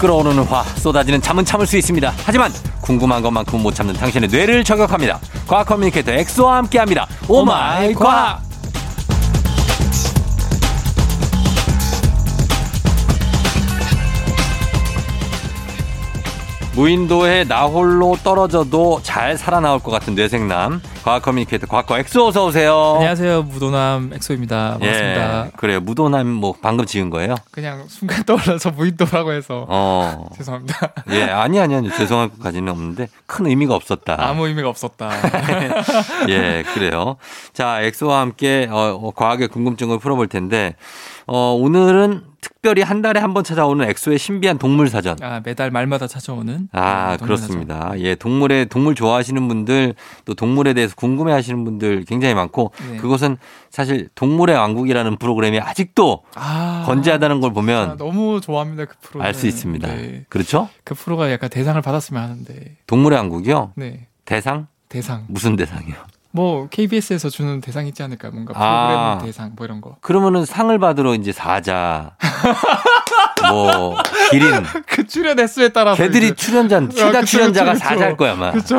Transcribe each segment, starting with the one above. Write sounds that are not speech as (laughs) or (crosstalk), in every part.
끓어오르는 화 쏟아지는 잠은 참을 수 있습니다. 하지만 궁금한 것만큼 못 참는 당신의 뇌를 저격합니다. 과학 communicator 엑소와 함께합니다. Oh my 과학. 무인도에 나 홀로 떨어져도 잘 살아나올 것 같은 뇌섹남 과학 communicator 과학과 엑소 어서 오세요. 안녕하세요 무도남 엑소입니다. 반갑습니다. 예, 그래요. 무도남 뭐 방금 지은 거예요? 그냥 순간 떠올라서 무인도라고 해서 어. (laughs) 죄송합니다. 예, 아니 아니 아니 죄송할 것까지는 없는데 큰 의미가 없었다. 아무 의미가 없었다. (laughs) 예, 그래요. 자, 엑소와 함께 어, 어, 과학의 궁금증을 풀어볼 텐데 어, 오늘은 특별히 한 달에 한 번 찾아오는 엑소의 신비한 동물 사전. 아 매달 말마다 찾아오는. 아, 동물 그렇습니다. 예, 동물의 동물 좋아하시는 분들 또 동물에 대해서 궁금해 하시는 분들 굉장히 많고 네. 그것은 사실 동물의 왕국이라는 프로그램이 아직도 아, 건재하다는 걸 아, 보면 너무 좋아합니다 그 프로. 알 수 있습니다. 네. 그렇죠? 그 프로가 약간 대상을 받았으면 하는데. 동물의 왕국이요? 네 대상? 대상. 무슨 대상이요? 뭐 KBS에서 주는 대상 있지 않을까 뭔가 아. 프로그램 대상 뭐 이런 거. 그러면은 상을 받으러 이제 사자, (laughs) 뭐 기린, 그 출연 횟수에 따라서. 걔들이 출연자, 최다 그쵸, 출연자가 그쵸, 그쵸. 사자일 거야 아마. 그렇죠.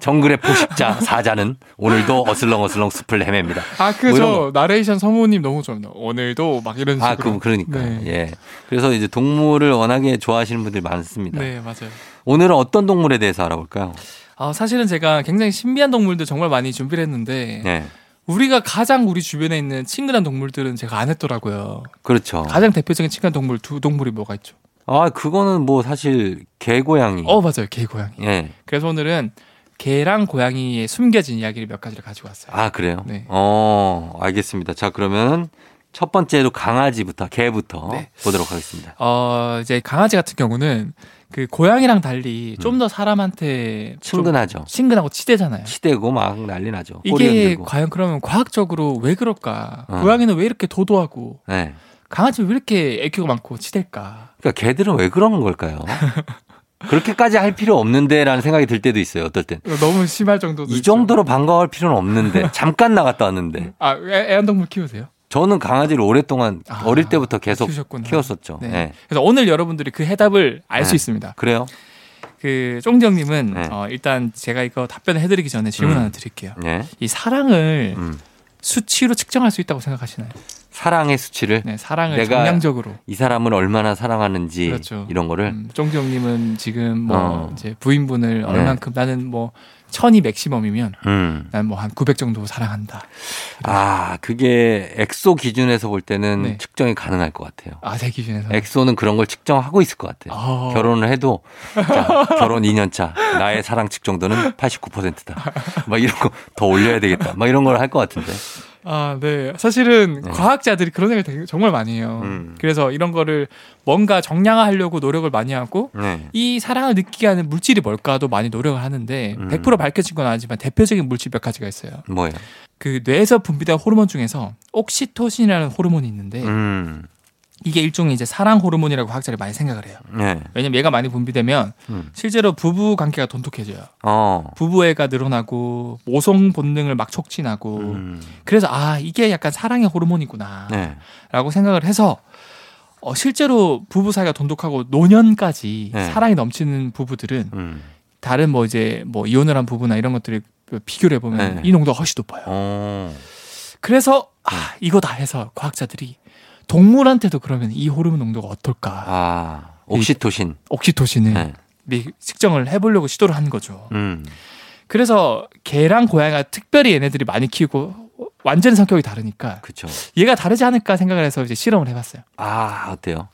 정글의 포식자 사자는 오늘도 어슬렁어슬렁 숲을 헤맵니다. 아그 뭐저 나레이션 성우님 너무 좋아합니다. 오늘도 막 이런 식으로. 아, 그 그러니까 네. 예. 그래서 이제 동물을 워낙에 좋아하시는 분들이 많습니다. 네 맞아요. 오늘은 어떤 동물에 대해서 알아볼까요? 아, 사실은 제가 굉장히 신비한 동물들 정말 많이 준비를 했는데 네, 우리가 가장 우리 주변에 있는 친근한 동물들은 제가 안 했더라고요. 그렇죠. 가장 대표적인 친근한 동물 두 동물이 뭐가 있죠? 아, 그거는 뭐 사실 개고양이. 어 맞아요, 개 고양이. 예. 그래서 오늘은 개랑 고양이의 숨겨진 이야기를 몇 가지를 가지고 왔어요. 아, 그래요? 네. 어, 알겠습니다. 자, 그러면 첫 번째로 강아지부터, 개부터 네. 보도록 하겠습니다. 어 이제 강아지 같은 경우는 그 고양이랑 달리 좀 더 사람한테 좀 친근하죠. 친근하고 치대잖아요. 치대고 막 난리 나죠. 이게. 과연 그러면 과학적으로 왜 그럴까? 어. 고양이는 왜 이렇게 도도하고 네. 강아지는 왜 이렇게 애교가 많고 치댈까? 그러니까 개들은 왜 그런 걸까요? (laughs) 그렇게까지 할 필요 없는데라는 생각이 들 때도 있어요. 어떨 땐. 너무 심할 정도도 이 있죠. 정도로 반가워할 필요는 없는데 잠깐 나갔다 왔는데 아 애- 애완동물 키우세요? 저는 강아지를 오랫동안 아, 어릴 때부터 계속 키우셨구나. 키웠었죠. 네. 네. 그래서 오늘 여러분들이 그 해답을 알수 네. 있습니다. 그래요? 그 쫑정님은 네. 어, 일단 제가 이거 답변을 해드리기 전에 질문 음. 하나 드릴게요. 네. 이 사랑을 음. 수치로 측정할 수 있다고 생각하시나요? 사랑의 수치를 네, 사랑을 내가 정량적으로. 이 사람을 얼마나 사랑하는지 그렇죠. 이런 거를 음, 쫑디님은 지금 뭐 어. 이제 부인분을 얼만큼 나는 뭐 천이 맥시멈이면 음. 난 뭐 한 900 정도 사랑한다. 아, 그게 엑소 기준에서 볼 때는 네. 측정이 가능할 것 같아요. 아, 제 기준에서. 엑소는 그런 걸 측정하고 있을 것 같아요. 어. 결혼을 해도 자, 결혼 2년 차 나의 사랑 측정도는 89%다. 막 이런 거 더 올려야 되겠다. 막 이런 걸 할 것 같은데. 아, 네. 사실은 네. 과학자들이 그런 생각을 되게 정말 많이 해요. 음. 그래서 이런 거를 뭔가 정량화하려고 노력을 많이 하고 네. 이 사랑을 느끼게 하는 물질이 뭘까도 많이 노력을 하는데 음. 100% 밝혀진 건 아니지만 대표적인 물질 몇 가지가 있어요. 뭐예요? 그 뇌에서 분비된 호르몬 중에서 옥시토신이라는 호르몬이 있는데 음. 이게 일종의 이제 사랑 호르몬이라고 과학자들이 많이 생각을 해요. 네. 왜냐면 얘가 많이 분비되면 음. 실제로 부부 관계가 돈독해져요. 어. 부부애가 늘어나고 모성 본능을 막 촉진하고 음. 그래서 아 이게 약간 사랑의 호르몬이구나. 네. 라고 생각을 해서 어, 실제로 부부 사이가 돈독하고 노년까지 네. 사랑이 넘치는 부부들은 음. 다른 뭐 이제 뭐 이혼을 한 부부나 이런 것들을 비교를 해보면 네. 이 농도가 훨씬 높아요. 어. 그래서 네. 아 이거다 해서 과학자들이 동물한테도 그러면 이 호르몬 농도가 어떨까 아. 옥시토신. 옥시토신을 네. 미- 측정을 해보려고 시도를 한 거죠. 음. 그래서 개랑 고양이가 특별히 얘네들이 많이 키우고 완전히 성격이 다르니까 그쵸. 얘가 다르지 않을까 생각을 해서 이제 실험을 해봤어요. 아, 어때요?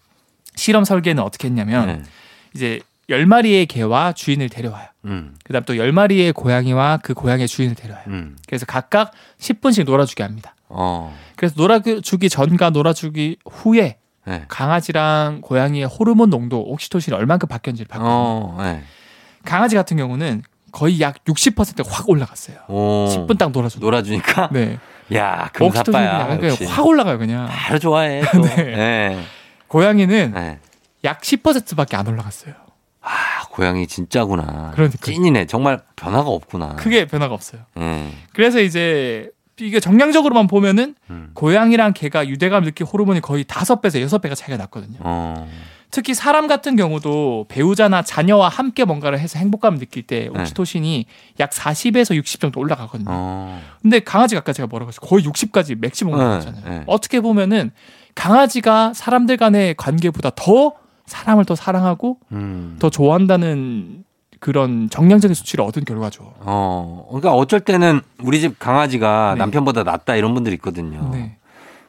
실험 설계는 어떻게 했냐면 네. 이제 열 마리의 개와 주인을 데려와요. 음. 그다음 또 열 마리의 고양이와 그 고양이의 주인을 데려와요. 음. 그래서 각각 10분씩 놀아주게 합니다. 어. 그래서 놀아주기 전과 놀아주기 후에 네. 강아지랑 고양이의 호르몬 농도 옥시토신이 얼만큼 바뀌었는지를 봤거든요. 어. 네. 강아지 같은 경우는 거의 약 60%가 확 올라갔어요. 오. 10분 딱 놀아줘. 놀아주니까. 네. 야, 금사빠야. 확 올라가요 그냥. 바로 좋아해. (laughs) 또. 네. 네. 고양이는 네. 약 10%밖에 안 올라갔어요. 아, 고양이 진짜구나. 그러니까. 찐이네. 정말 변화가 없구나. 크게 변화가 없어요. 네. 그래서 이제 이게 정량적으로만 보면은 음. 고양이랑 개가 유대감 느낄 호르몬이 거의 다섯 배에서 여섯 배가 차이가 났거든요. 어. 특히 사람 같은 경우도 배우자나 자녀와 함께 뭔가를 해서 행복감을 느낄 때 네. 옥시토신이 약 40에서 60 정도 올라가거든요. 어. 근데 강아지가 아까 제가 뭐라고 했어요? 거의 60까지 맥시멈 네, 올라가잖아요. 네. 어떻게 보면은 강아지가 사람들 간의 관계보다 더 사람을 더 사랑하고 음. 더 좋아한다는 그런 정량적인 수치를 얻은 결과죠. 어. 그러니까 어쩔 때는 우리 집 강아지가 네. 남편보다 낫다 이런 분들 있거든요. 네.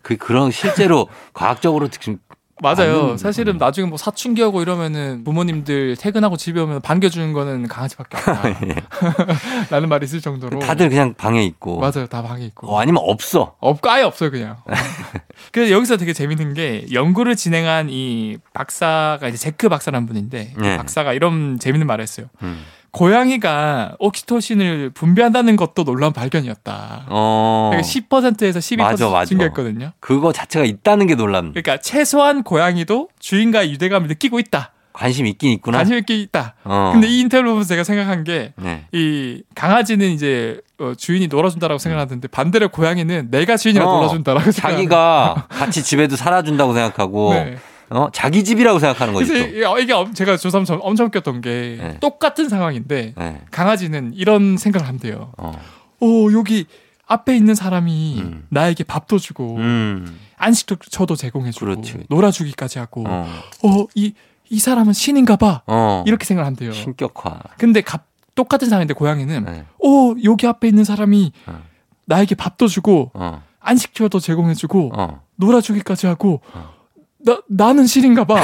그 그런 실제로 (laughs) 과학적으로 지금 맞아요. 사실은 나중에 뭐 사춘기하고 이러면은 부모님들 퇴근하고 집에 오면 반겨주는 거는 강아지밖에 없다. (laughs) (laughs) 라는 말이 있을 정도로. 예. 다들 그냥 방에 있고. 맞아요. 다 방에 있고. 어, 아니면 없어. 없고 아예 없어요 그냥. (laughs) 그래서 여기서 되게 재밌는 게 연구를 진행한 이 박사가 이제 제크 박사라는 분인데 네. 박사가 이런 재밌는 말을 했어요. 음. 고양이가 옥시토신을 분비한다는 것도 놀라운 발견이었다. 어. 그러니까 10%에서 12% 맞아, 맞아. 증가했거든요. 그거 자체가 있다는 게 놀랍. 그러니까 최소한 고양이도 주인과의 유대감을 느끼고 있다. 관심 있긴 있구나. 관심 있게 있다. 어. 근데 이 인터뷰 보면서 제가 생각한 게 네. 이 강아지는 이제 어, 주인이 놀아준다라고 생각하는데 반대로 고양이는 내가 주인이라 어, 놀아준다라고 생각. 자기가 (laughs) 같이 집에도 살아준다고 생각하고 네. 어 자기 집이라고 생각하는 또. 이게, 어, 제가 조사하면서 엄청 웃겼던 게 네. 똑같은 상황인데 네. 강아지는 이런 생각을 한대요. 어. 오 여기 앞에 있는 사람이 음. 나에게 밥도 주고 음. 안식처도 제공해주고 그렇지. 놀아주기까지 하고 어. 어이 이 사람은 신인가봐 어. 이렇게 생각을 한대요. 신격화. 근데 갑- 똑같은 상황인데 고양이는 네. 오 여기 앞에 있는 사람이 어. 나에게 밥도 주고 어. 안식처도 제공해주고 어. 놀아주기까지 하고 어. 나 나는 신인가 봐. (laughs)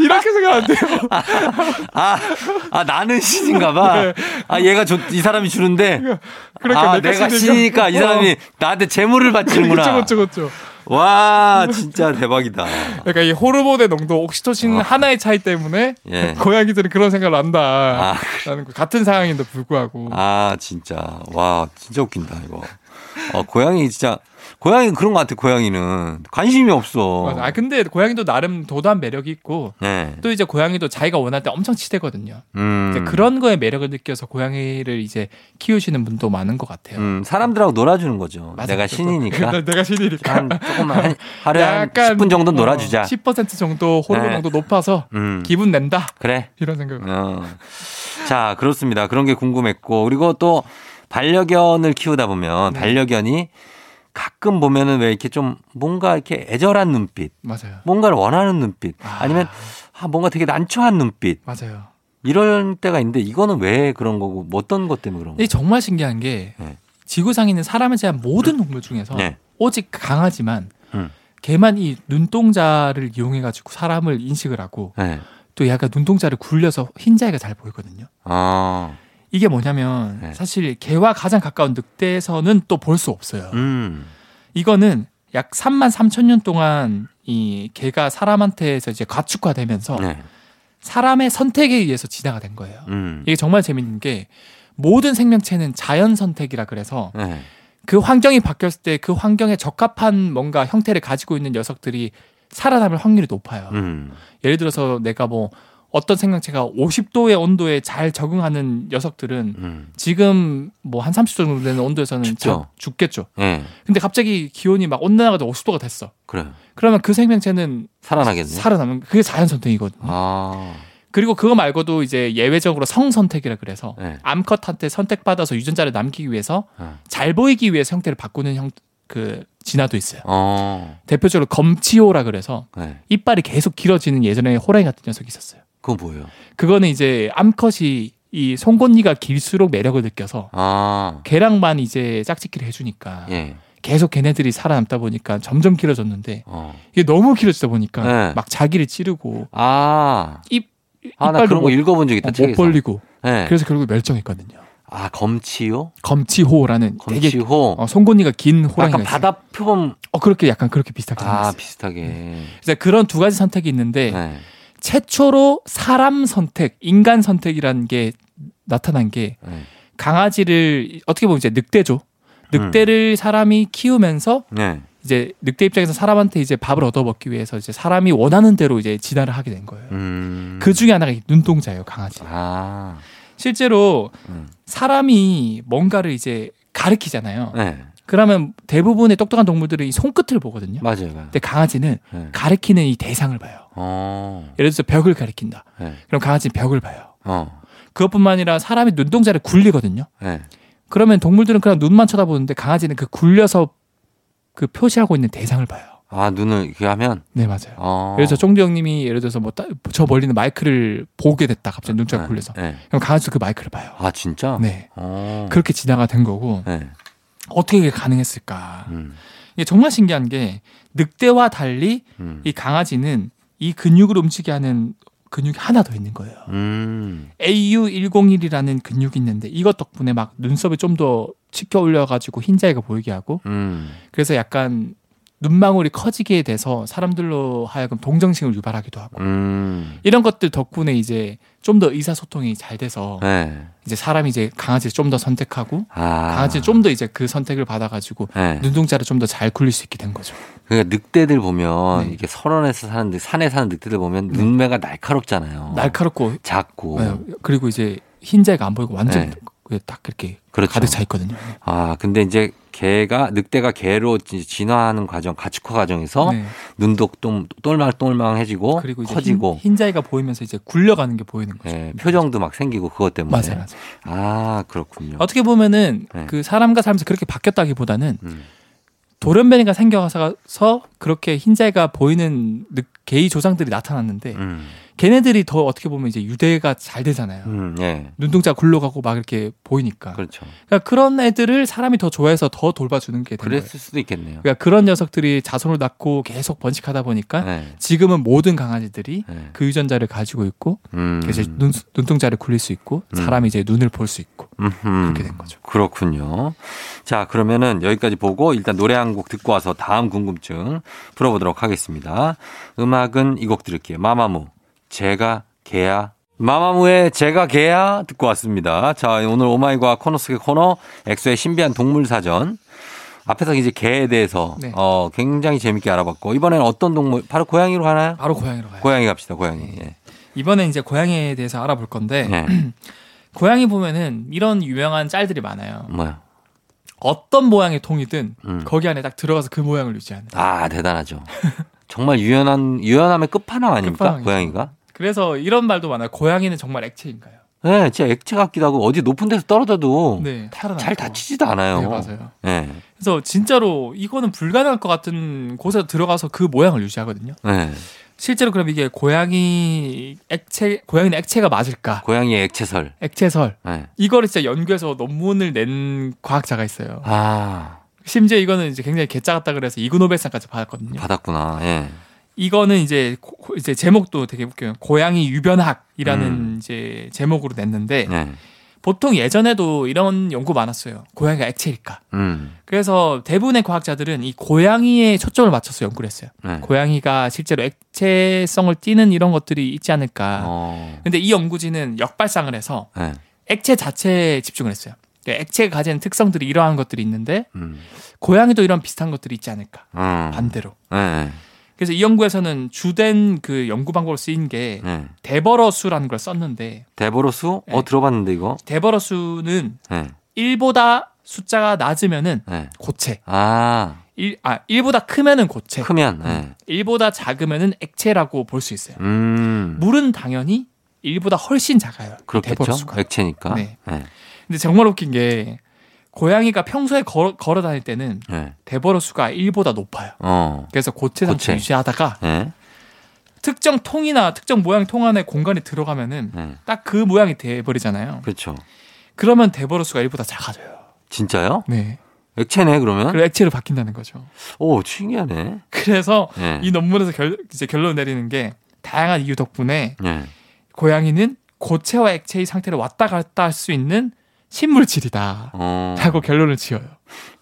이렇게 생각한대요. 아, 아 나는 신인가 봐. 네. 아 얘가 줘, 이 사람이 주는데. 그러니까 아 내가 신이니까 이 사람이 나한테 재물을 바치는구나. 그렇죠, 그렇죠, 그렇죠. 와 진짜 대박이다. 그러니까 이 호르몬의 농도, 옥시토신 어. 하나의 차이 때문에 예. 고양이들은 그런 생각을 아, 한다 라는 거. 같은 상황인데 불구하고. 아 진짜 와 진짜 웃긴다 이거. 어 고양이 진짜 고양이 그런 것 같아 고양이는 관심이 없어. 맞아. 아 근데 고양이도 나름 도도한 매력이 있고 네. 또 이제 고양이도 자기가 원할 때 엄청 치대거든요. 음. 그런 거에 매력을 느껴서 고양이를 이제 키우시는 분도 많은 것 같아요. 음, 사람들하고 놀아주는 거죠. 맞아. 내가 신이니까. 내- (laughs) 내가 신이니까. 한 조금만 한, 하루에 한 10분 정도 는 놀아주자. 10% 정도 호르몬 네. 농도 높아서 음. 기분 낸다. 그래. 이런 생각. 어. 자, 그렇습니다. 그런 게 궁금했고. 그리고 또 반려견을 키우다 보면 네. 반려견이 가끔 보면은 왜 이렇게 좀 뭔가 이렇게 애절한 눈빛, 맞아요. 뭔가를 원하는 눈빛, 아. 아니면 아, 뭔가 되게 난처한 눈빛, 맞아요. 이럴 때가 있는데 이거는 왜 그런 거고 뭐 어떤 것 때문에 그런 거예요? 정말 신기한 게 네. 지구상에 있는 사람을 제한 모든 동물 중에서 네. 오직 강아지만 음. 걔만 이 눈동자를 이용해 가지고 사람을 인식을 하고 네. 또 약간 눈동자를 굴려서 흰자위가 잘 보이거든요. 아, 이게 뭐냐면 네. 사실 개와 가장 가까운 늑대에서는 또 볼 수 없어요. 음, 이거는 약 3만 3천 년 동안 이 개가 사람한테서 이제 가축화되면서 네. 사람의 선택에 의해서 진화가 된 거예요. 음, 이게 정말 재밌는 게 모든 생명체는 자연 선택이라 그래서 네. 그 환경이 바뀌었을 때 그 환경에 적합한 뭔가 형태를 가지고 있는 녀석들이 살아남을 확률이 높아요. 음, 예를 들어서 내가 뭐 어떤 생명체가 50도의 온도에 잘 적응하는 녀석들은 음, 지금 뭐 한 30도 정도 되는 온도에서는 죽죠. 자- 죽겠죠. 네. 근데 갑자기 기온이 막 온난화가 50도가 됐어. 그래. 그러면 그 생명체는 살아나겠네. 살아남는 그게 자연 선택이거든요. 아, 그리고 그거 말고도 이제 예외적으로 성 선택이라 그래서 네. 암컷한테 선택받아서 유전자를 남기기 위해서 어. 잘 보이기 위해서 형태를 바꾸는 형 그 진화도 있어요. 어, 대표적으로 검치호라 그래서 네. 이빨이 계속 길어지는 예전에 호랑이 같은 녀석이 있었어요. 그건 뭐예요? 그거는 이제 암컷이 이 송곳니가 길수록 매력을 느껴서 아, 개랑만 이제 짝짓기를 해주니까 예. 계속 걔네들이 살아남다 보니까 점점 길어졌는데 어. 이게 너무 길어지다 보니까 네. 막 자기를 찌르고 아, 입 아, 나 이빨도 그런 거 못, 읽어본 적 있다, 못 책에서. 벌리고 네. 그래서 결국 멸종했거든요. 아, 검치요? 검치호라는 검치호? 어, 송곳니가 긴 호랑이가 약간. 바다 표범. 어 그렇게 약간 그렇게 비슷하게 아, 생겼어요. 비슷하게. 그래서 그런 두 가지 선택이 있는데 네. 최초로 사람 선택, 인간 선택이라는 게 나타난 게 네. 강아지를 어떻게 보면 이제 늑대죠. 음. 늑대를 사람이 키우면서 네. 이제 늑대 입장에서 사람한테 이제 밥을 얻어먹기 위해서 이제 사람이 원하는 대로 이제 진화를 하게 된 거예요. 음. 그 중에 하나가 이 눈동자예요, 강아지. 아. 실제로 음. 사람이 뭔가를 이제 가르키잖아요. 네. 그러면 대부분의 똑똑한 동물들은 이 손끝을 보거든요. 맞아요. 맞아요. 근데 강아지는 네. 가리키는 이 대상을 봐요. 어. 예를 들어서 벽을 가리킨다. 네. 그럼 강아지는 벽을 봐요. 어. 그것뿐만 아니라 사람이 눈동자를 굴리거든요. 네. 그러면 동물들은 그냥 눈만 쳐다보는데 강아지는 그 굴려서 그 표시하고 있는 대상을 봐요. 아 눈을 이렇게 하면. 네 맞아요. 어. 그래서 쫑디 형님이 예를 들어서 뭐 저 멀리는 마이크를 보게 됐다 갑자기 눈자가 네. 굴려서 네. 그럼 강아지도 그 마이크를 봐요. 아 진짜? 네 어. 그렇게 진화가 된 거고 네. 어떻게 가능했을까? 음. 이게 정말 신기한 게 늑대와 달리 음. 이 강아지는 이 근육을 움직이게 하는 근육이 하나 더 있는 거예요. 음. AU101이라는 근육이 있는데 이것 덕분에 막 눈썹이 좀 더 치켜 올려가지고 흰자위가 보이게 하고 음. 그래서 약간 눈망울이 커지게 돼서 사람들로 하여금 동정심을 유발하기도 하고 음. 이런 것들 덕분에 이제 좀 더 의사소통이 잘 돼서 네. 이제 사람이 이제 강아지를 좀 더 선택하고 아. 강아지는 좀더 이제 그 선택을 받아가지고 네. 눈동자를 좀 더 잘 굴릴 수 있게 된 거죠. 그러니까 늑대들 보면 네. 이렇게 설원에서 사는 늑- 산에 사는 늑대들 보면 눈매가 날카롭잖아요. 날카롭고 작고. 네, 그리고 이제 흰자가 안 보이고 완전 네. 그딱 이렇게 그렇죠. 가득 차 있거든요. 아 근데 이제 개가 늑대가 개로 지- 진화하는 과정, 가축화 과정에서 네. 눈도 좀 똘망똘망해지고 커지고 흰, 흰자위가 보이면서 이제 굴려가는 게 보이는 거죠. 예, 표정도 막 생기고 그것 때문에. 맞아요, 맞아요. 아 그렇군요. 어떻게 보면은 네. 그 사람과 살면서 그렇게 바뀌었다기보다는 음. 돌연변이가 생겨서 그렇게 흰자위가 보이는 늑- 개의 조상들이 나타났는데 음. 걔네들이 더 어떻게 보면 이제 유대가 잘 되잖아요. 음, 예. 눈동자 굴러가고 막 이렇게 보이니까. 그렇죠. 그러니까 그런 애들을 사람이 더 좋아해서 더 돌봐주는 게된 거예요. 그랬을 수도 있겠네요. 그러니까 그런 녀석들이 자손을 낳고 계속 번식하다 보니까 네. 지금은 모든 강아지들이 네. 그 유전자를 가지고 있고 음. 그래서 눈, 눈동자를 굴릴 수 있고 음. 사람이 이제 눈을 볼 수 있고 음흠. 그렇게 된 거죠. 그렇군요. 자, 그러면은 여기까지 보고 일단 노래 한 곡 듣고 와서 다음 궁금증 풀어보도록 하겠습니다. 음악은 이 곡 들을게요. 마마무, 제가 개야. 마마무의 제가 개야 듣고 왔습니다. 자, 오늘 오마이과 코너 속의 코너 엑소의 신비한 동물 사전. 앞에서 이제 개에 대해서 네. 어, 굉장히 재밌게 알아봤고 이번에는 어떤 동물 바로 고양이로 하나요? 바로 고양이로 가요. 고양이 갑시다. 고양이. 예. 이번에 이제 고양이에 대해서 알아볼 건데 예. (clears throat) 고양이 보면은 이런 유명한 짤들이 많아요. 뭐야? 어떤 모양의 통이든 음. 거기 안에 딱 들어가서 그 모양을 유지하는. 아, 대단하죠. 정말 유연한 유연함의 끝판왕 아닙니까? 끝판왕이죠. 고양이가? 그래서 이런 말도 많아요. 고양이는 정말 액체인가요? 네, 진짜 액체 같기도 하고 어디 높은 데서 떨어져도 네, 잘. 다치지도 않아요. 네, 맞아요. 네. 그래서 진짜로 이거는 불가능할 것 같은 곳에 들어가서 그 모양을 유지하거든요. 네. 실제로 그럼 이게 고양이 액체, 고양이는 액체가 맞을까? 고양이의 액체설. 액체설. 네. 이거를 진짜 연구해서 논문을 낸 과학자가 있어요. 아, 심지어 이거는 이제 굉장히 개짜 같다 그래서 이그노벨상까지 받았거든요. 받았구나. 예. 이거는 이제 고- 이제 제목도 되게 웃겨요. 고양이 유변학이라는 음. 이제 제목으로 냈는데 네. 보통 예전에도 이런 연구 많았어요. 고양이가 액체일까? 음. 그래서 대부분의 과학자들은 이 고양이에 초점을 맞춰서 연구를 했어요. 네. 고양이가 실제로 액체성을 띠는 이런 것들이 있지 않을까. 어. 근데 이 연구진은 역발상을 해서 네. 액체 자체에 집중을 했어요. 그러니까 액체가 가지는 특성들이 이러한 것들이 있는데 음. 고양이도 이런 비슷한 것들이 있지 않을까. 음. 반대로. 네. 그래서 이 연구에서는 주된 그 연구 방법으로 쓰인 게 네. 데버러수라는 걸 썼는데 데보로수? 네. 어, 들어봤는데 이거? 데버러수는 네. 1보다 숫자가 낮으면은 네. 고체. 아, 1, 아, 1보다 크면은 고체. 크면, 네. 1보다 작으면은 액체라고 볼 수 있어요. 음. 물은 당연히 1보다 훨씬 작아요. 이 그렇겠죠. 액체니까. 네. 네. 근데 정말 웃긴 게 고양이가 평소에 걸어, 걸어 다닐 때는 네. 데버러 수가 1보다 높아요. 어. 그래서 고체 상태 고체. 유지하다가 네. 특정 통이나 특정 모양의 통 안에 공간에 들어가면은 네. 딱그 모양이 돼버리잖아요. 그렇죠. 그러면 데버러 수가 1보다 작아져요. 진짜요? 네. 액체네, 그러면? 그리고 액체로 바뀐다는 거죠. 오, 신기하네. 그래서 네. 이 논문에서 결, 이제 결론 내리는 게 다양한 이유 덕분에 네. 고양이는 고체와 액체의 상태를 왔다 갔다 할 수 있는 신물질이다. 어. 라고 결론을 지어요.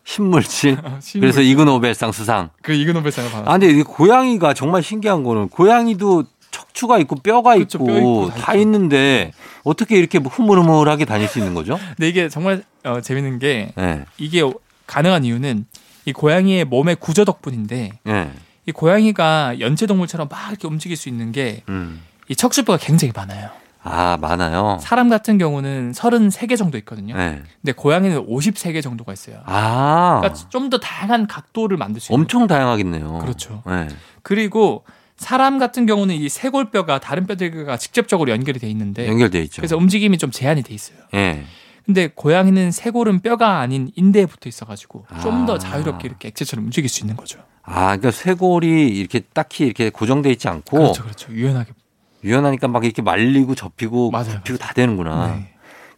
신물질. (laughs) 신물질. 그래서 이그노벨상 수상. 그 이그노벨상을 받았어요. 아, 근데 이 고양이가 정말 신기한 거는 고양이도 척추가 있고 뼈가 그렇죠, 있고, 뼈 있고 다 다. 있는데 어떻게 이렇게 흐물흐물하게 다닐 수 있는 거죠? (laughs) 근데 이게 정말 어, 재밌는 게 네. 이게 가능한 이유는 이 고양이의 몸의 구조 덕분인데 네. 이 고양이가 연체동물처럼 막 이렇게 움직일 수 있는 게이 음. 척추뼈가 굉장히 많아요. 아, 많아요. 사람 같은 경우는 33개 정도 있거든요. 네. 근데 고양이는 53개 정도가 있어요. 아, 그러니까 좀 더 다양한 각도를 만들 수 있는. 엄청 다양하겠네요. 그렇죠. 네. 그리고 사람 같은 경우는 이 쇄골뼈가 다른 뼈들과 직접적으로 연결이 돼 있는데 연결돼 있죠. 그래서 움직임이 좀 제한이 돼 있어요. 예. 근데 고양이는 쇄골은 뼈가 아닌 인대에 붙어 있어가지고 좀더 아. 자유롭게 이렇게 액체처럼 움직일 수 있는 거죠. 아, 그러니까 쇄골이 이렇게 딱히 이렇게 고정돼 있지 않고 그렇죠, 그렇죠. 유연하게. 유연하니까 막 이렇게 말리고 접히고 맞아요, 굽히고 다 되는구나. 네.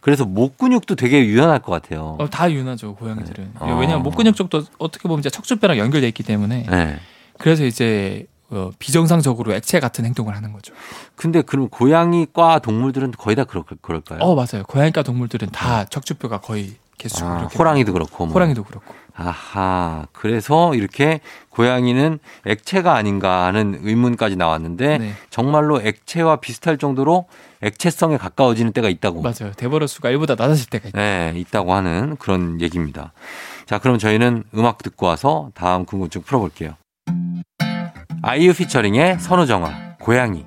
그래서 목 근육도 되게 유연할 것 같아요. 어, 다 유연하죠 고양이들은. 어. 왜냐하면 목 근육 쪽도 어떻게 보면 이제 척추뼈랑 연결돼 있기 때문에 네. 그래서 이제 어, 비정상적으로 액체 같은 행동을 하는 거죠. 근데 그럼 고양이과 동물들은 거의 다 그럴, 그럴까요? 어 맞아요. 고양이과 동물들은 다 척추뼈가 거의 개수적으로 아, 호랑이도 그렇고. 뭐. 호랑이도 그렇고. 아하. 그래서 이렇게 고양이는 액체가 아닌가 하는 의문까지 나왔는데 네. 정말로 액체와 비슷할 정도로 액체성에 가까워지는 때가 있다고. 맞아요. 대버려 수가 1보다 낮아질 때가 있다. 네, 있다고 하는 그런 얘기입니다. 자, 그럼 저희는 음악 듣고 와서 다음 궁금증 풀어볼게요. 아이유 피처링의 선우정아, 고양이.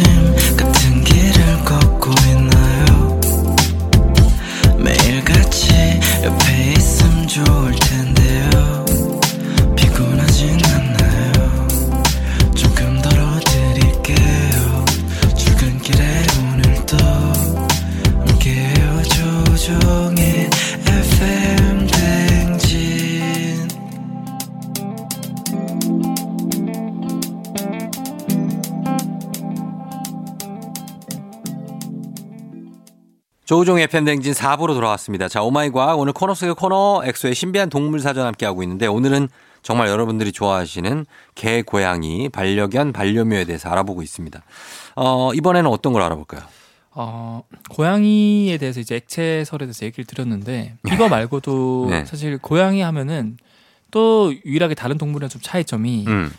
매 조우종의 FM대행진 4부로 돌아왔습니다. 자, Oh my 과학 오늘 코너 속의 코너 엑소의 신비한 동물 사전 함께하고 있는데 오늘은 정말 여러분들이 좋아하시는 개, 고양이, 반려견, 반려묘에 대해서 알아보고 있습니다. 어, 이번에는 어떤 걸 알아볼까요? 어, 고양이에 대해서 이제 액체설에 대해서 얘기를 드렸는데 이거 말고도 (laughs) 네. 사실 고양이 하면은 또 유일하게 다른 동물이랑 좀 차이점이 음.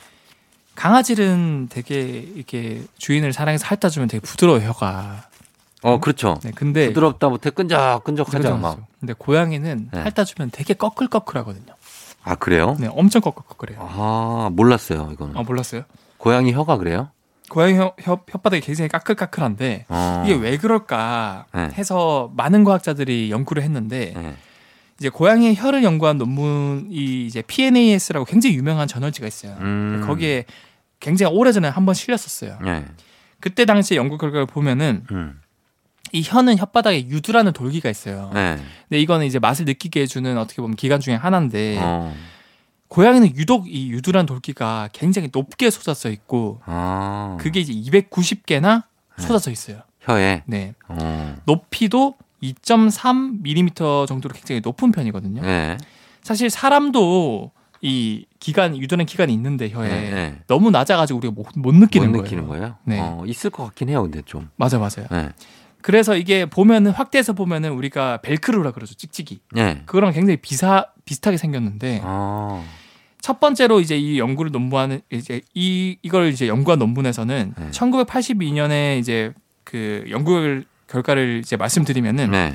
강아지는 되게 이렇게 주인을 사랑해서 핥아주면 되게 부드러워요 혀가. 어, 그렇죠. 네, 근데 부드럽다 못해 끈적끈적하죠, 막. 근데 고양이는 네. 핥아 주면 되게 꺼끌꺼끌하거든요. 아, 그래요? 네, 엄청 꺼끌꺼끌해요. 아, 몰랐어요, 이거는. 아 몰랐어요? 고양이 혀가 그래요? 고양이 혀, 혀, 혓바닥이 굉장히 까끌까끌한데 어. 이게 왜 그럴까 네. 해서 많은 과학자들이 연구를 했는데 네. 이제 고양이의 혀를 연구한 논문이 이제 PNAS라고 굉장히 유명한 저널지가 있어요. 음. 거기에 굉장히 오래전에 한 번 실렸었어요. 네. 그때 당시 연구 결과를 보면은 음. 이 혀는 혓바닥에 유두라는 돌기가 있어요. 네. 근데 이거는 이제 맛을 느끼게 해주는 어떻게 보면 기관 중에 하나인데 어. 고양이는 유독 이 유두란 돌기가 굉장히 높게 솟아져 있고 아. 그게 이제 290개나 쏟아져 있어요. 혀에. 네. 어. 높이도 2.3mm 정도로 굉장히 높은 편이거든요. 네. 사실 사람도 이 기간 유두는 기간이 있는데 혀에 네, 네. 너무 낮아가지고 우리가 못, 못 느끼는 못 거예요. 느끼는 거예요? 네. 어, 있을 것 같긴 해요, 근데 좀. 맞아 맞아요. 네. 그래서 이게 보면은 확대해서 보면은 우리가 벨크로라 그러죠 찍찍이. 네. 그거랑 굉장히 비사 비슷하게 생겼는데 아. 첫 번째로 이제 이 연구를 논문하는 이제 이 이걸 이제 연구한 논문에서는 네. 1982년에 이제 그 연구 결과를 이제 말씀드리면은 네.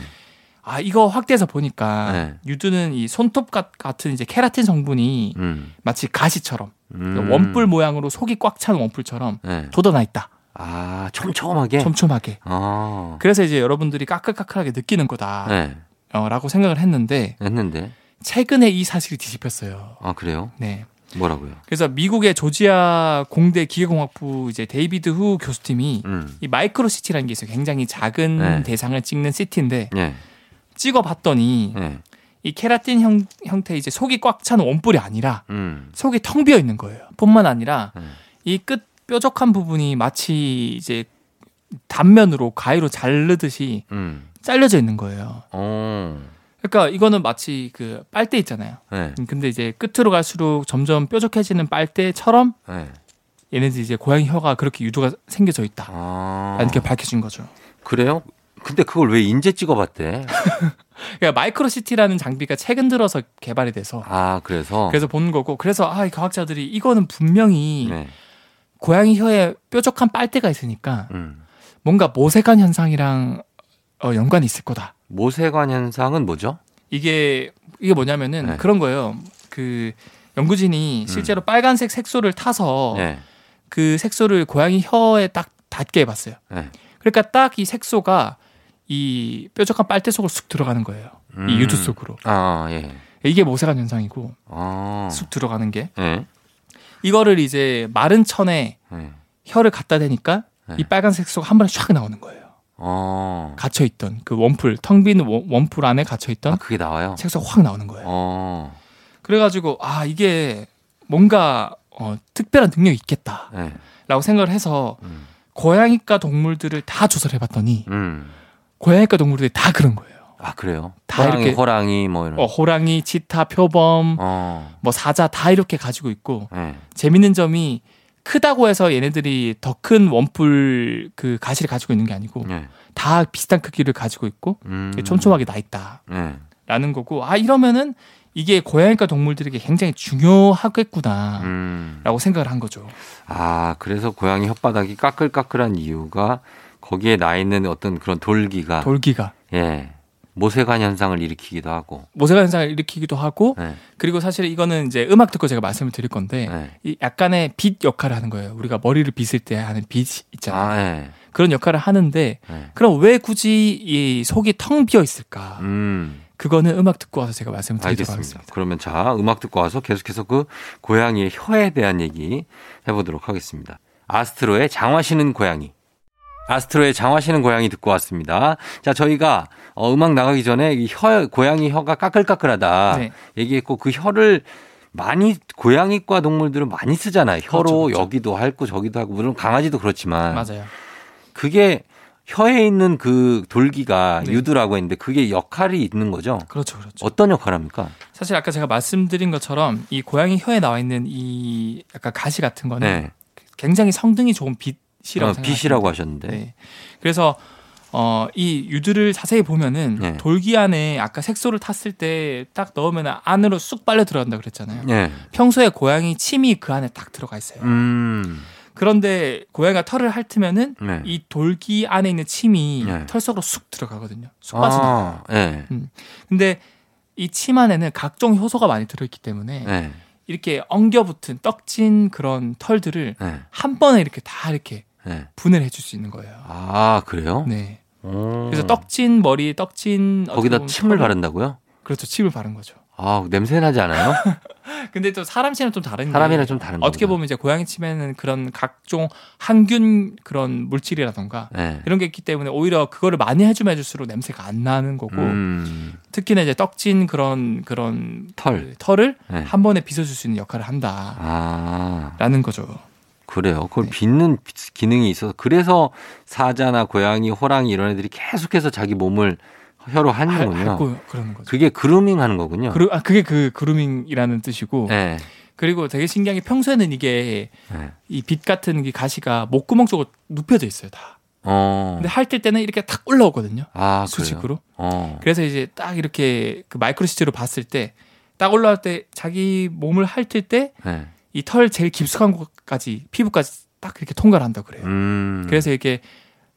아 이거 확대해서 보니까 네. 유두는 이 손톱 같- 같은 이제 케라틴 성분이 음. 마치 가시처럼 음. 원뿔 모양으로 속이 꽉 찬 원뿔처럼 네. 돋아나 있다. 아, 촘촘하게. 촘촘하게. 아. 그래서 이제 여러분들이 까끌까끌하게 느끼는 거다라고 네. 생각을 했는데 했는데. 최근에 이 사실이 뒤집혔어요. 아, 그래요? 네. 뭐라고요? 그래서 미국의 조지아 공대 기계공학부 이제 데이비드 후 교수팀이 음. 이 micro CT라는 게 있어요. 굉장히 작은 네. 대상을 찍는 CT인데 네. 찍어봤더니 네. 이 케라틴 형, 형태 이제 속이 꽉 찬 원뿔이 아니라 음. 속이 텅 비어 있는 거예요. 뿐만 아니라 네. 이끝 뾰족한 부분이 마치 이제 단면으로 가위로 자르듯이 음. 잘려져 있는 거예요. 어. 그러니까 이거는 마치 그 빨대 있잖아요. 네. 근데 이제 끝으로 갈수록 점점 뾰족해지는 빨대처럼 네. 얘네들 이제 고양이 혀가 그렇게 유두가 생겨져 있다. 아. 이렇게 밝혀진 거죠. 그래요? 근데 그걸 왜 인제 찍어봤대? (laughs) 그러니까 마이크로시티라는 장비가 최근 들어서 개발이 돼서 아, 그래서. 그래서 본 거고 그래서 아, 이 과학자들이 이거는 분명히 네. 고양이 혀에 뾰족한 빨대가 있으니까 음. 뭔가 모세관 현상이랑 어, 연관이 있을 거다. 모세관 현상은 뭐죠? 이게 이게 뭐냐면은 네. 그런 거예요. 그 연구진이 실제로 빨간색 색소를 타서 네. 그 색소를 고양이 혀에 딱 닿게 해봤어요. 네. 그러니까 딱 이 색소가 이 뾰족한 빨대 속으로 쑥 들어가는 거예요. 음. 이 유두 속으로. 아, 예. 이게 모세관 현상이고 아. 쑥 들어가는 게 예. 이거를 이제 마른 천에 예. 혀를 갖다 대니까 네. 이 빨간색 색소가 한 번에 쫙 나오는 거예요. 어. 갇혀 있던 그 원풀 텅 빈 원풀 안에 갇혀 있던 아, 그게 나와요? 색소가 확 나오는 거예요. 어. 그래가지고 아 이게 뭔가 어, 특별한 능력이 있겠다라고 예. 생각을 해서 음. 고양이과 동물들을 다 조사를 해봤더니 음. 고양이과 동물들이 다 그런 거예요. 아, 그래요? 다 호랑이, 이렇게- 호랑이 뭐 이런. 어, 호랑이, 치타, 표범, 어. 뭐 사자 다 이렇게 가지고 있고 예. 재밌는 점이 크다고 해서 얘네들이 더 큰 원뿔 그 가시를 가지고 있는 게 아니고 예. 다 비슷한 크기를 가지고 있고 음. 촘촘하게 나 있다라는 예. 거고 아 이러면은 이게 고양이과 동물들에게 굉장히 중요하겠구나라고 음. 생각을 한 거죠. 아, 그래서 고양이 혓바닥이 까끌까끌한 이유가 거기에 나 있는 어떤 그런 돌기가 돌기가 예. 모세관 현상을 일으키기도 하고. 모세가 현상을 일으키기도 하고 예. 그리고 사실 이거는 이제 음악 듣고 제가 말씀을 드릴 건데 예. 이 약간의 빛 역할을 하는 거예요. 우리가 머리를 빗을 때 하는 빛 있잖아요. 아, 예. 그런 역할을 하는데 예. 그럼 왜 굳이 이 속이 텅 비어 있을까? 음. 그거는 음악 듣고 와서 제가 말씀을 드리도록 알겠습니다. 하겠습니다. 그러면 자, 음악 듣고 와서 계속해서 그 고양이의 혀에 대한 얘기 해보도록 하겠습니다. 아스트로의 장화시는 고양이. 아스트로의 장화시는 고양이 듣고 왔습니다. 자, 저희가 어, 음악 나가기 전에 이 혀, 고양이 혀가 까끌까끌하다 네. 얘기했고 그 혀를 많이 고양이과 동물들은 많이 쓰잖아요. 혀로 그렇죠, 그렇죠. 여기도 할고 저기도 하고 물론 강아지도 그렇지만 맞아요. 그게 혀에 있는 그 돌기가 네. 유두라고 했는데 그게 역할이 있는 거죠. 그렇죠, 그렇죠. 어떤 역할을 합니까? 사실 아까 제가 말씀드린 것처럼 이 고양이 혀에 나와 있는 이 약간 가시 같은 거는 네. 굉장히 성능이 좋은 빛 이라고 어. 빛이라고 하셨는데. 네. 그래서 어, 이 유두를 자세히 보면은 네. 돌기 안에 아까 색소를 탔을 때 딱 넣으면 안으로 쑥 빨려 들어간다 그랬잖아요. 네. 평소에 고양이 침이 그 안에 딱 들어가 있어요. 음. 그런데 고양이가 털을 핥으면은 네. 이 돌기 안에 있는 침이 네. 털 속으로 쑥 들어가거든요. 쑥 빠진다. 아, 네. 근데 이 침 안에는 각종 효소가 많이 들어있기 때문에 네. 이렇게 엉겨붙은 떡진 그런 털들을 네. 한 번에 이렇게 다 이렇게 네. 분해를 해줄 수 있는 거예요. 아, 그래요? 네. 오. 그래서 떡진 머리, 떡진 거기다 침을 바른다고요? 그렇죠. 침을 바른 거죠. 아, 냄새 나지 않아요? (laughs) 근데 또 사람 침은 좀 다른 게 사람이랑 좀 다른 거. 어떻게 보면 이제 고양이 침에는 그런 각종 항균 그런 물질이라던가 네. 이런 게 있기 때문에 오히려 그거를 많이 해주면 해줄수록 냄새가 안 나는 거고 음. 특히나 이제 떡진 그런 그런 털. 그 털을 네. 한 번에 빗어줄 수 있는 역할을 한다라는 아, 거죠. 그래요. 그걸 네. 빚는 기능이 있어서 그래서 사자나 고양이, 호랑이 이런 애들이 계속해서 자기 몸을 혀로 할- 하는군요. 그러는 거죠. 그게 그루밍 하는 거군요. 그루, 아, 그게 그 그루밍이라는 뜻이고 네. 그리고 되게 신기한 게 평소에는 이게 네. 이빛 같은 이 가시가 목구멍 쪽으로 눕혀져 있어요 다. 어. 근데 핥을 때는 이렇게 탁 올라오거든요. 아? 수직으로. 어. 그래서 이제 딱 이렇게 그 마이크로 시트로 봤을 때 딱 올라올 때 자기 몸을 핥을 때 이털 네. 제일 깊숙한 곳까지 피부까지 딱 이렇게 통과를 한다 그래요. 음. 그래서 이렇게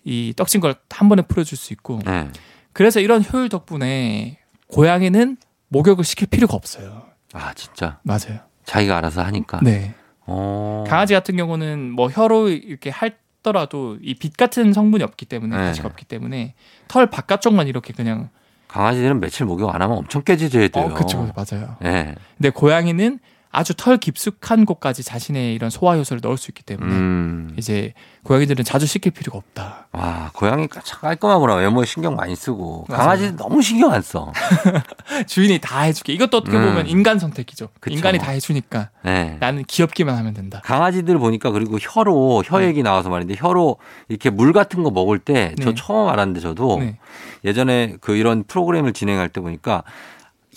이 떡진 걸 한 번에 풀어줄 수 있고 네. 그래서 이런 효율 덕분에 고양이는 목욕을 시킬 필요가 없어요. 아, 진짜. 맞아요. 자기가 알아서 하니까. 네. 어. 강아지 같은 경우는 뭐 혀로 이렇게 핥더라도 이 빛 같은 성분이 없기 때문에 네. 가시가 없기 때문에 털 바깥쪽만 이렇게 그냥 강아지들은 며칠 목욕 안 하면 엄청 깨지져야 돼요. 어 그쵸 맞아요. 네. 근데 고양이는 아주 털 깊숙한 곳까지 자신의 이런 소화 효소를 넣을 수 있기 때문에 음. 이제 고양이들은 자주 씻길 필요가 없다. 와, 고양이가 참 깔끔하구나. 외모에 신경 많이 쓰고. 맞아요. 강아지 너무 신경 안 써. (laughs) 주인이 다 해줄게. 이것도 어떻게 음. 보면 인간 선택이죠. 그쵸. 인간이 다 해주니까 네. 나는 귀엽기만 하면 된다. 강아지들 보니까 그리고 혀로 혀 네. 얘기 나와서 말인데 혀로 이렇게 물 같은 거 먹을 때저 네. 처음 알았는데 저도 네. 예전에 그 이런 프로그램을 진행할 때 보니까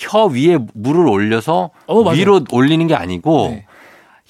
혀 위에 물을 올려서 어. 위로 올리는 게 아니고 네.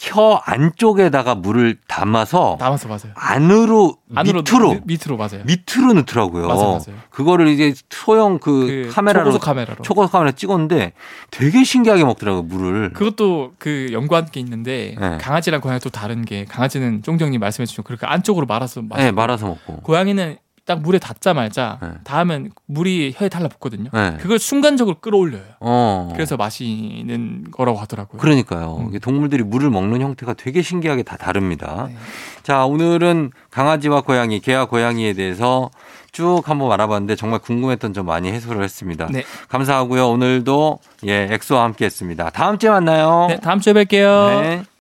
혀 안쪽에다가 물을 담아서 남아서 맞아요. 안으로, 안으로 밑으로 밑- 밑으로 맞아요. 밑으로 넣더라고요. 맞아요, 맞아요. 그거를 이제 소형 그, 그 카메라로 초고속 카메라로. 초고속 카메라 찍었는데 되게 신기하게 먹더라고요 물을. 그것도 그 연구한 게 있는데 네. 강아지랑 강아지랑 고양이 또 다른 게 강아지는 쫑정님 말씀해 주신 그렇게 안쪽으로 말아서 마시고 네 말아서 먹고. 고양이는 딱 물에 닿자마자 네. 닿으면 물이 혀에 달라붙거든요. 네. 그걸 순간적으로 끌어올려요. 어. 그래서 마시는 거라고 하더라고요. 그러니까요. 음. 동물들이 물을 먹는 형태가 되게 신기하게 다 다릅니다. 네. 자, 오늘은 강아지와 고양이, 개와 고양이에 대해서 쭉 한번 알아봤는데 정말 궁금했던 점 많이 해소를 했습니다. 네. 감사하고요. 오늘도 예, 엑소와 함께 했습니다. 다음 주에 만나요. 네, 다음 주에 뵐게요. 네.